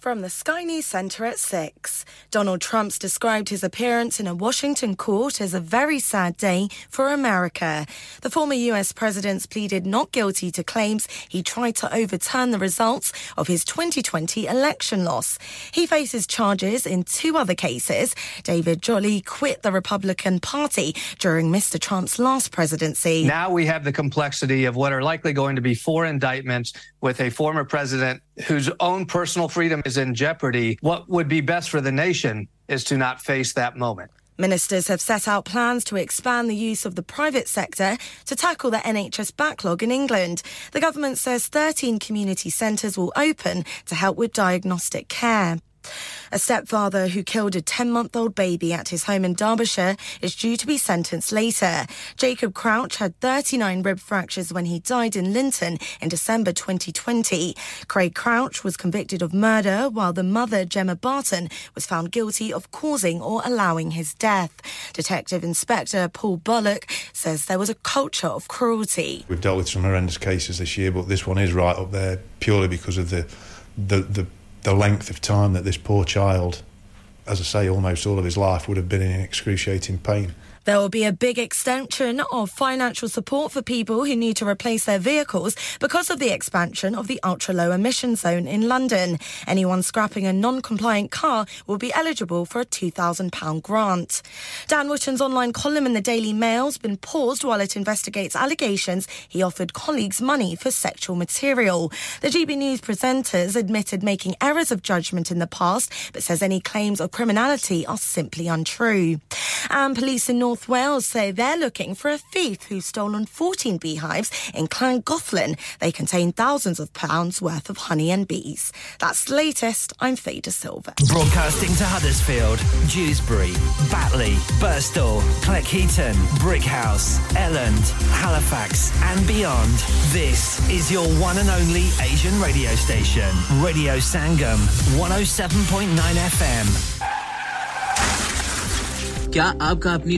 From the Sky News Centre at 6. Donald Trump's described his appearance in a Washington court as a very sad day for America. The former US president pleaded not guilty to claims he tried to overturn the results of his 2020 election loss. He faces charges in two other cases. David Jolly quit the Republican Party during Mr. Trump's last presidency. Now we have the complexity of what are likely going to be four indictments with a former president whose own personal freedom is in jeopardy, what would be best for the nation is to not face that moment. Ministers have set out plans to expand the use of the private sector to tackle the NHS backlog in England. The government says 13 community centres will open to help with diagnostic care. A stepfather who killed a 10 month old baby at his home in Derbyshire is due to be sentenced later. Jacob Crouch had 39 rib fractures when he died in Linton in December 2020. Craig Crouch was convicted of murder, while the mother, Gemma Barton, was found guilty of causing or allowing his death. Detective Inspector Paul Bullock says there was a culture of cruelty. We've dealt with some horrendous cases this year, but this one is right up there purely because of the the, the the length of time that this poor child, as I say, almost all of his life would have been in excruciating pain. There will be a big extension of financial support for people who need to replace their vehicles because of the expansion of the ultra low emission zone in London. Anyone scrapping a non compliant car will be eligible for a £2,000 grant. Dan Wootton's online column in the Daily Mail's been paused while it investigates allegations he offered colleagues money for sexual material. The GB News presenters admitted making errors of judgment in the past, but says any claims of criminality are simply untrue. And police in North North Wales say they're looking for a thief who's stolen 14 beehives in Llangollen. They contain thousands of pounds worth of honey and bees. That's the latest. I'm Faye Silva. Broadcasting to Huddersfield, Dewsbury, Batley, Burstall, Cleckheaton, Brickhouse, Elland, Halifax, and beyond. This is your one and only Asian radio station, Radio Sangam, 107.9 FM. क्या आपका अपनी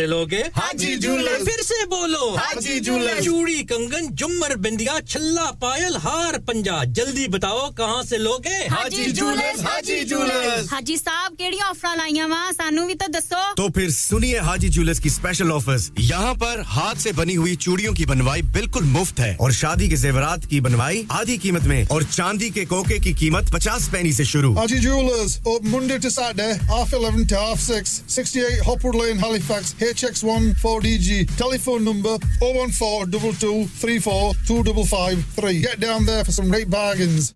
लोगे हाजी jewellers. फिर से बोलो। Haji jewellers. चूड़ी कंगन जुमर बिंदिया छल्ला पायल हार पंजा। जल्दी बताओ कहाँ से लोगे? हाजी जूलर्स हाजी जूलर्स। हाजी साहब केड़ी ऑफ़र लाइया वा? सानू भी तो दसो तो फिर सुनिए हाजी जूलर्स की स्पेशल ऑफर्स यहाँ पर हाथ से बनी हुई चूड़ियों की बनवाई बिल्कुल मुफ़्त है। और शादी के जेवरात की बनवाई आधी कीमत में। और चांदी के कोके की कीमत पचास पैनी से शुरू। Haji jewellers open Monday to Saturday half 11 to half 6 68 Hopwood Lane Halifax HX1 4DG. Telephone number 01422 34 2553. Get down there for some great bargains.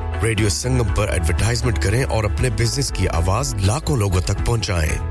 Radio Sangam पर एडवर्टाइजमेंट करें और अपने बिज़नेस की आवाज़ लाखों लोगों तक पहुंचाएँ।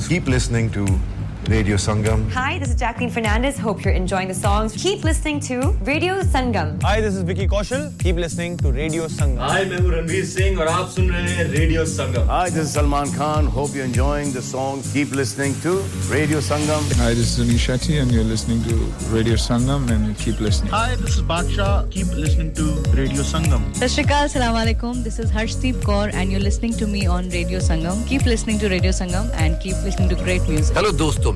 songs. Keep listening to Radio Sangam. Hi, this is Jacqueline Fernandez. Hope you're enjoying the songs. Keep listening to Radio Sangam. Hi, this is Vicky Kaushal. Keep listening to Radio Sangam. Hi, I'm Ranveer Singh and you're listening to Radio Sangam. Hi, this is Salman Khan. Hope you're enjoying the songs. Keep listening to Radio Sangam. Hi, this is Sunil Shetty and you're listening to Radio Sangam and keep listening. Hi, this is Baksha. Keep listening to Radio Sangam. Sashrikal, Assalamu Alaikum. This is Harshdeep Kaur and you're listening to me on Radio Sangam. Keep listening to Radio Sangam and keep listening to great music. Hello, dosto.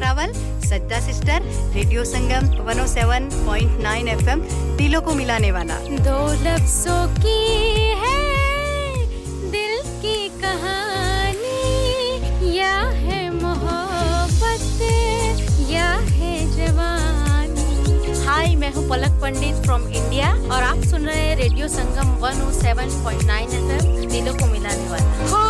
Rawal सज्जा sister radio Sangam 107.9 FM दिलों को मिलाने वाला। दो लफ्जों की है दिल की कहानी या है मोहब्बत या है जवानी। हाय मैं हूँ पलक पंडित फ्रॉम इंडिया और आप सुन रहे हैं रेडियो संगम 107.9 एफएम दिलों को मिलाने वाला।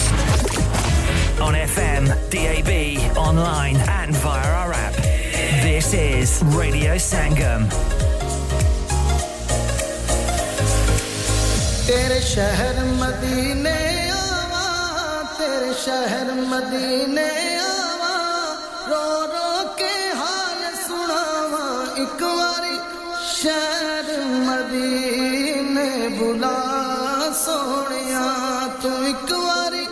On FM, DAB, online, and via our app. This is Radio Sangam. तेरे शहर मदीने आवा तेरे शहर मदीने आवा रो रो के हाल सुनावा एक बारी शहर मदीने बुला सोनिया तू एक बारी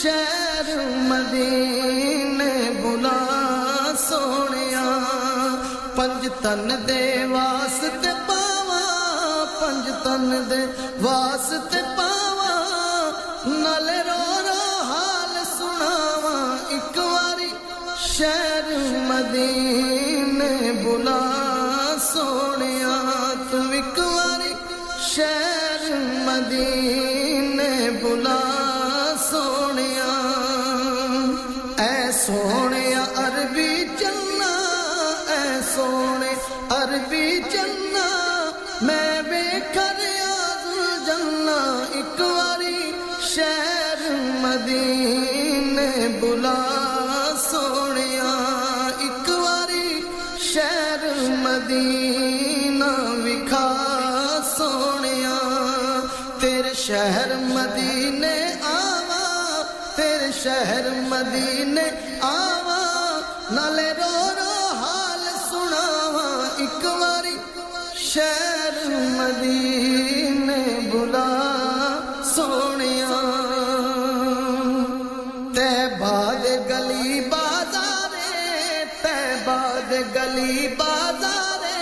शहर मदीने बुला सोनिया। पंज तन दे वास्ते पावा, पंज तन दे वास्ते पावा। नाले रो रो हाल सुनावा, एक बारी शहर मदीने बुला सोनिया। तू एक बारी शहर मदीने मदीने आवा तेरे शहर मदीने आवा। नाले रो रो हाल सुनावा, एक बारी शहर मदीने बुला। सोनिया, ते बाद गली बाजारे, ते बाद गली बाजारे,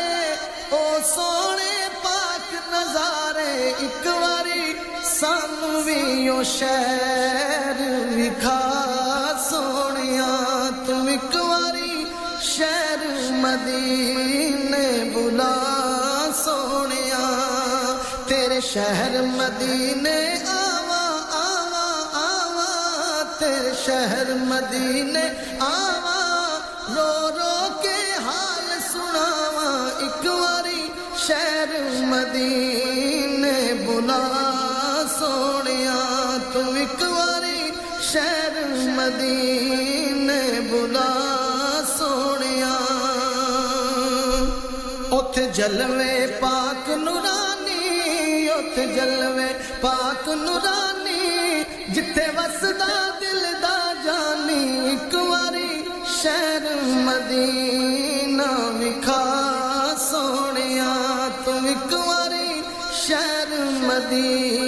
ओ सोने पाक नजारे, एक ਸਾਨੂੰ ਵੀ ਉਹ ਸ਼ਹਿਰ ਵਿਖਾ ਸੋਹਣਿਆ ਤੂੰ ਇੱਕ ਵਾਰੀ ਸ਼ਹਿਰ ਮਦੀਨੇ ਬੁਲਾ ਸੋਹਣਿਆ ਤੇਰੇ ਸ਼ਹਿਰ ਮਦੀਨੇ ਆਵਾ ਆਵਾ ਆਵਾ ਤੇਰੇ ਸ਼ਹਿਰ ਮਦੀਨੇ ਆਵਾ ਰੋ ਰੋ ਕੇ ਹਾਲ ਸੁਣਾਵਾ ਇੱਕ ਵਾਰੀ ਸ਼ਹਿਰ ਮਦੀਨੇ ਬੁਲਾ मदीने बुला सोनिया। उत जलवे पाक नुरानी उत जलवे पाक नुरानी, जिथे वसदा दिल दा जानी एक बारी शहर मदीना विखा सोनिया। तू एक बारी शहर मदीना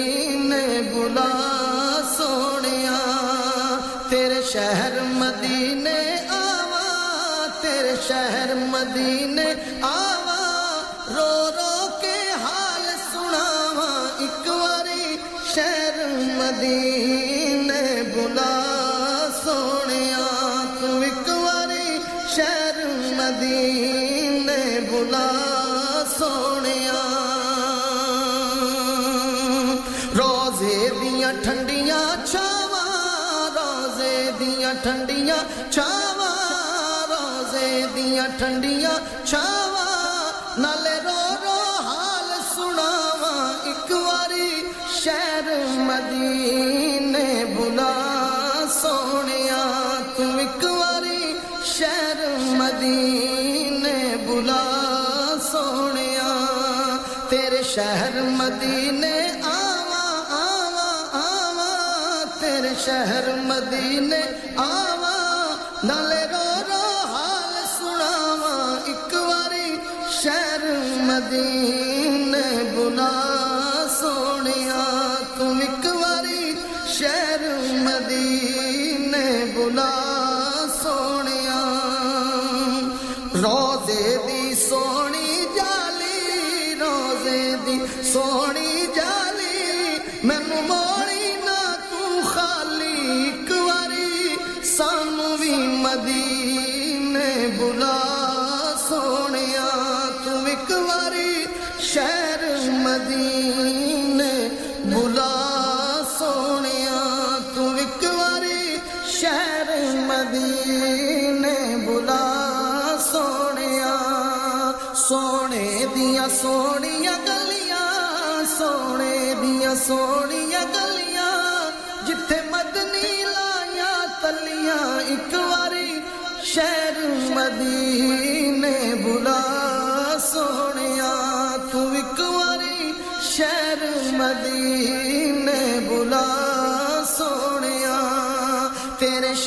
शहर मदीने आवा, रो रो के हाल सुनावा। एक बारी शहर मदीने बुला सोने तू एक बारी शहर मदीने बुला सोने रोज़े दिया ठंडिया छावा, रोज़े दिया ठंडिया छावा। ਰੋਜ਼ੇ ਦੀਆਂ ਠੰਡੀਆਂ ਛਾਵਾਂ ਨਾਲੇ ਰੋ ਰੋ ਹਾਲ ਸੁਣਾਵਾ ਇੱਕ ਵਾਰੀ ਸ਼ਹਿਰ ਮਦੀਨੇ ਬੁਲਾ ਸੋਹਣਿਆ ਤੂੰ ਇੱਕ ਵਾਰੀ ਸ਼ਹਿਰ ਮਦੀਨੇ ਬੁਲਾ ਸੋਹਣਿਆ ਤੇਰੇ ਸ਼ਹਿਰ ਮਦੀਨੇ ਆਵਾ ਆਵਾ ਆਵਾ ਤੇਰੇ मदीने बुला, सोनिया तू एक बारी शहर मदीने बुना सोनिया। रोज़े दी सोनी, जाली रोज़े दी सोनी।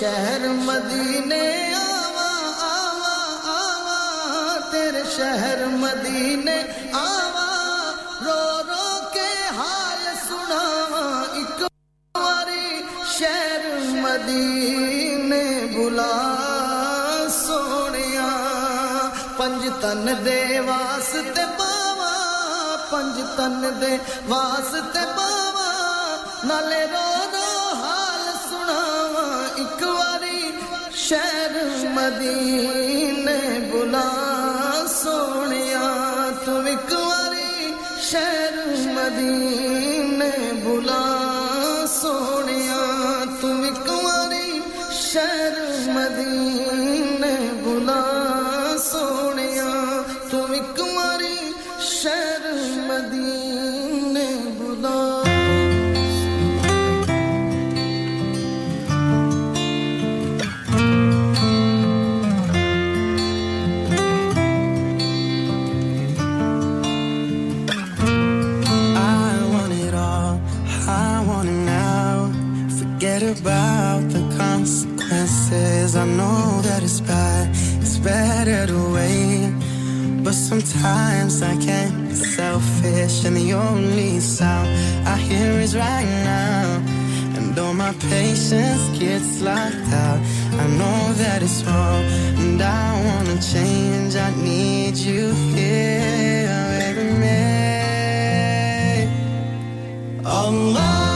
शहर मदीने आवा आवा आवा, तेरे शहर मदीने आवा। रो रो के हाल सुनावा एक बारी शहर मदीने बुला, सोनिया। पंज तन दे वास्ते पावा, पंज तन दे वास्ते पावा। नाले रो शहर मदीने बुला सोने तू एक बारी शहर मदीने बुला। Sometimes I can't be selfish, and the only sound I hear is right now. And though my patience gets locked out, I know that it's wrong, and I wanna change. I need you here with me. Allah,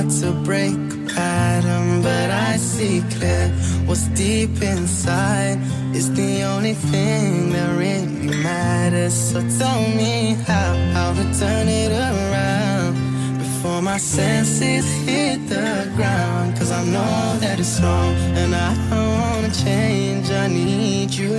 hard to break a pattern, but I see clear what's deep inside is the only thing that really matters. So tell me how, to turn it around before my senses hit the ground. Cause I know that it's wrong and I don't wanna change. I need you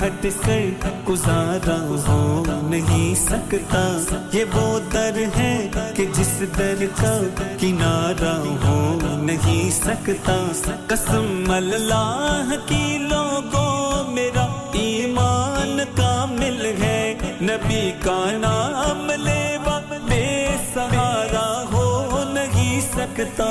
हट कर गुजारा हो नहीं सकता। ये वो दर है कि जिस दर का किनारा हो नहीं सकता। कसम अल्लाह की लोगों मेरा ईमान कामिल है। नबी का नाम लेवा बेसहारा हो नहीं सकता।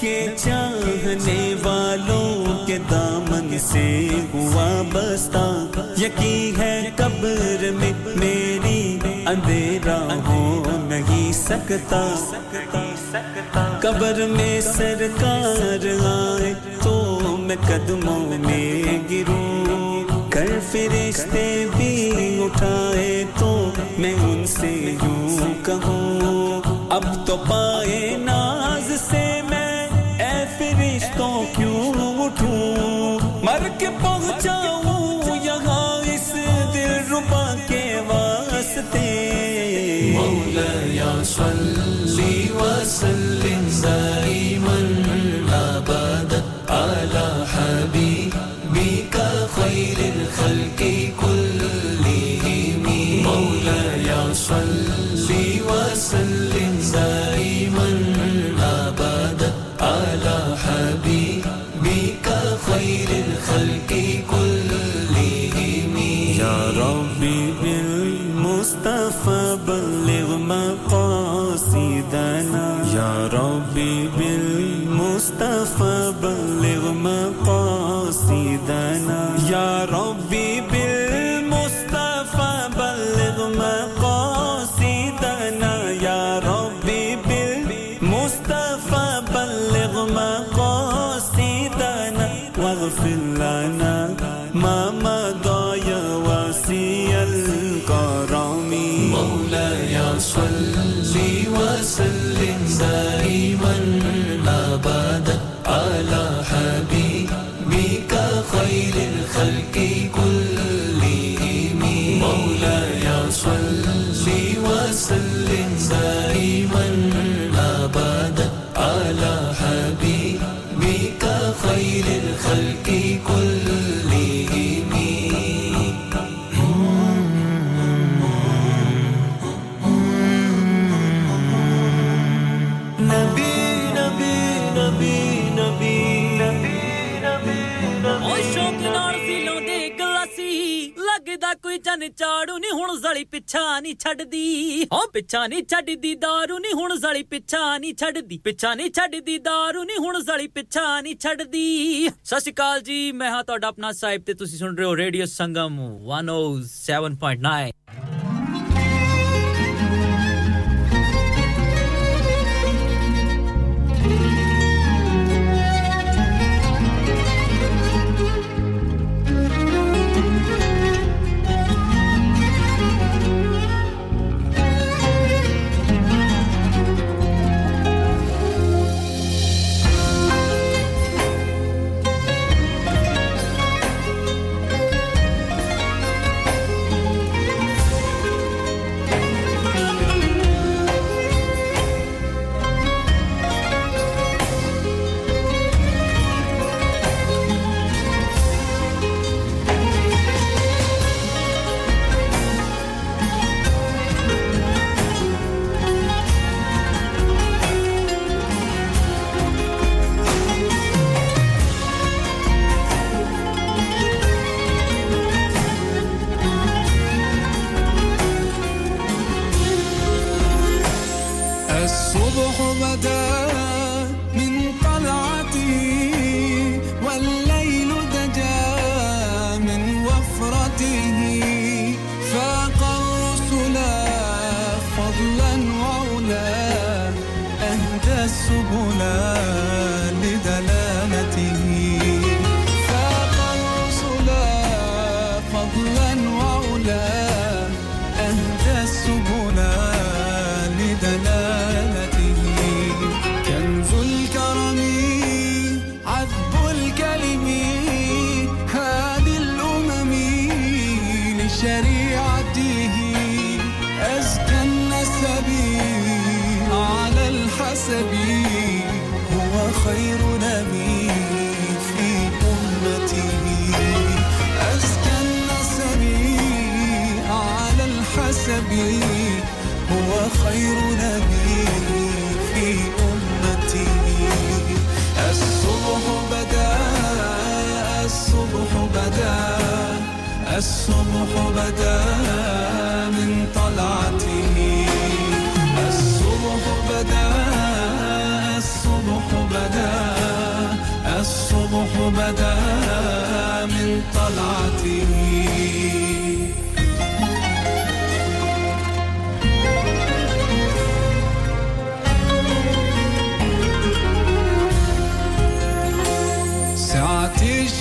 के चाहने वालों के दामन से हुआ बस्ता यकी है कब्र में मेरी अंधेरा सकता, कब्र में सरकार आए तो मैं कदमों में गिरूं। कर फिरिश्ते भी उठाए तो मैं उनसे यूँ कहूँ। अब तो पाए नाज से मैं ए फिरिश्तों क्यों उठूं? मर के पहुंचाऊं gusta ਕੋਈ ਚੰਨ ਚਾੜੂ ਨਹੀਂ ਹੁਣ ਜ਼ਲੀ ਪਿੱਛਾ ਨਹੀਂ ਛੱਡਦੀ ਓ ਪਿੱਛਾ ਨਹੀਂ ਛੱਡਦੀ दारू ਨਹੀਂ ਹੁਣ ਜ਼ਲੀ ਪਿੱਛਾ ਨਹੀਂ ਛੱਡਦੀ ਪਿੱਛਾ ਨਹੀਂ ਛੱਡਦੀ दारू ਨਹੀਂ ਹੁਣ ਜ਼ਲੀ ਪਿੱਛਾ ਨਹੀਂ ਛੱਡਦੀ ਸਤਿ ਸ਼੍ਰੀ ਅਕਾਲ ਜੀ ਮੈਂ ਹਾਂ ਤੁਹਾਡਾ ਆਪਣਾ ਸਾਹਿਬ ਤੇ ਤੁਸੀਂ ਸੁਣ ਰਹੇ ਹੋ ਰੇਡੀਓ ਸੰਗਮ 107.9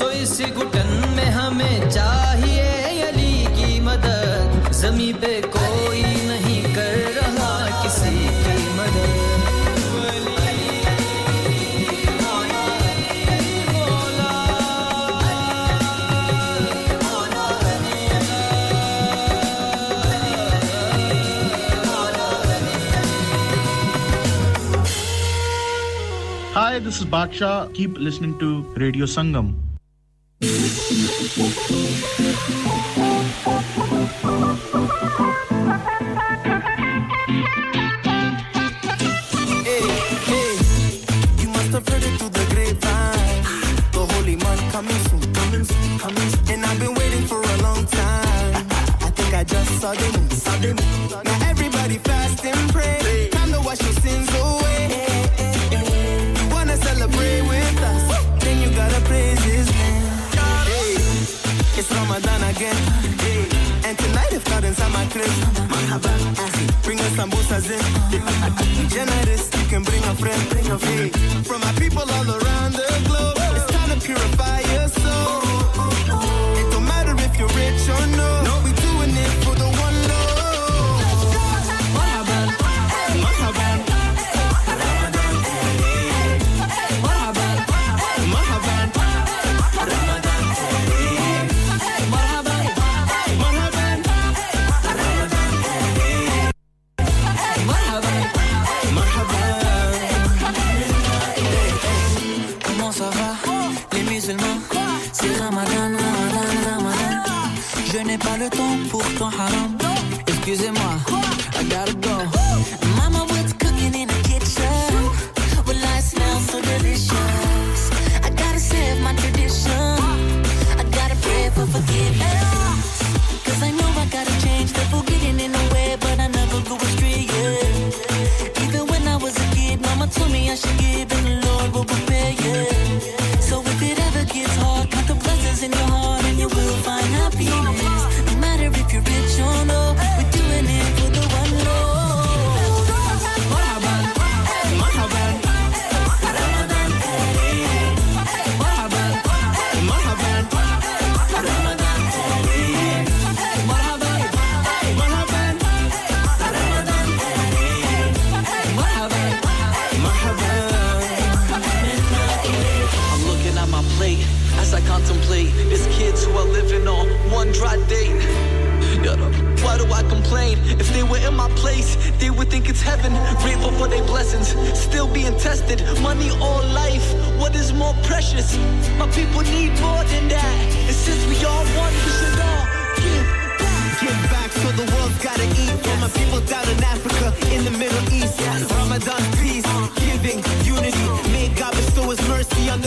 सो इस घुटन में हमें चाहिए अली की मदद जमी पे कोई नहीं कर रहा किसी की मदद Hi, this is Baksha. Keep listening to Radio Sangam.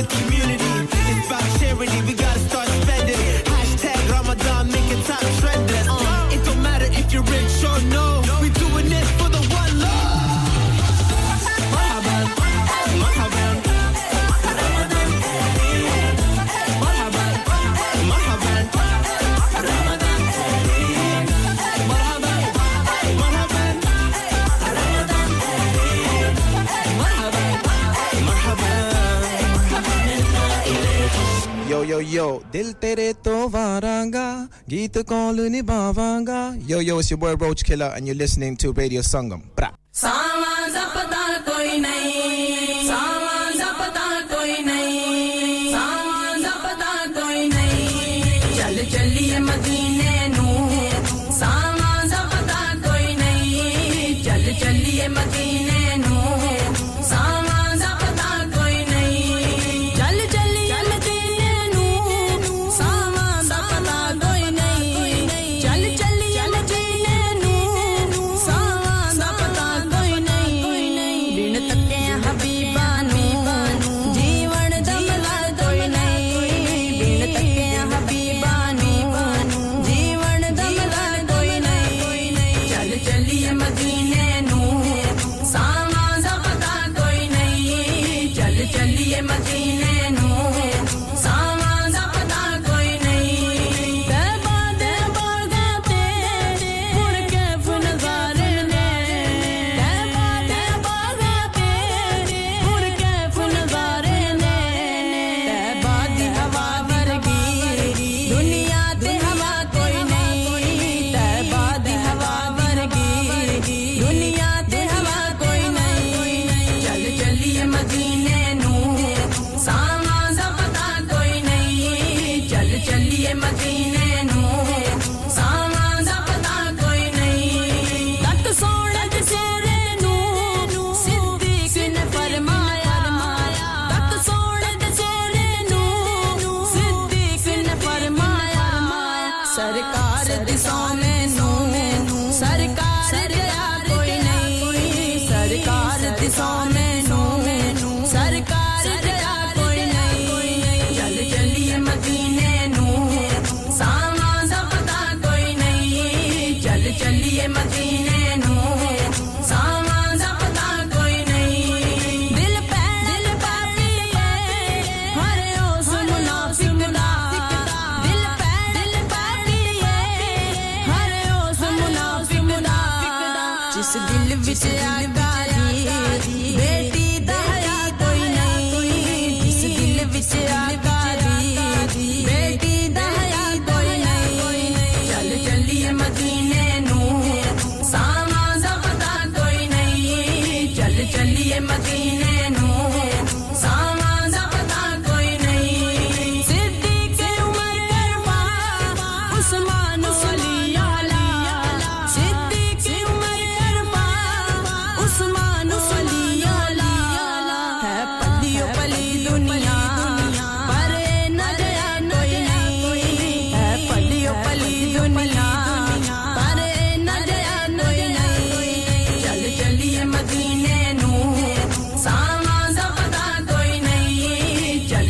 give me Yo, Dil Tere To Varanga, Gita Koluni Bavanga. Yo, yo, it's your boy Roach Killer, and you're listening to Radio Sangam. Bra.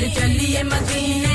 चलिए मदीने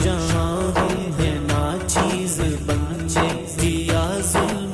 जहाँ हम है ना चीज़ बंचे दिया जुल्म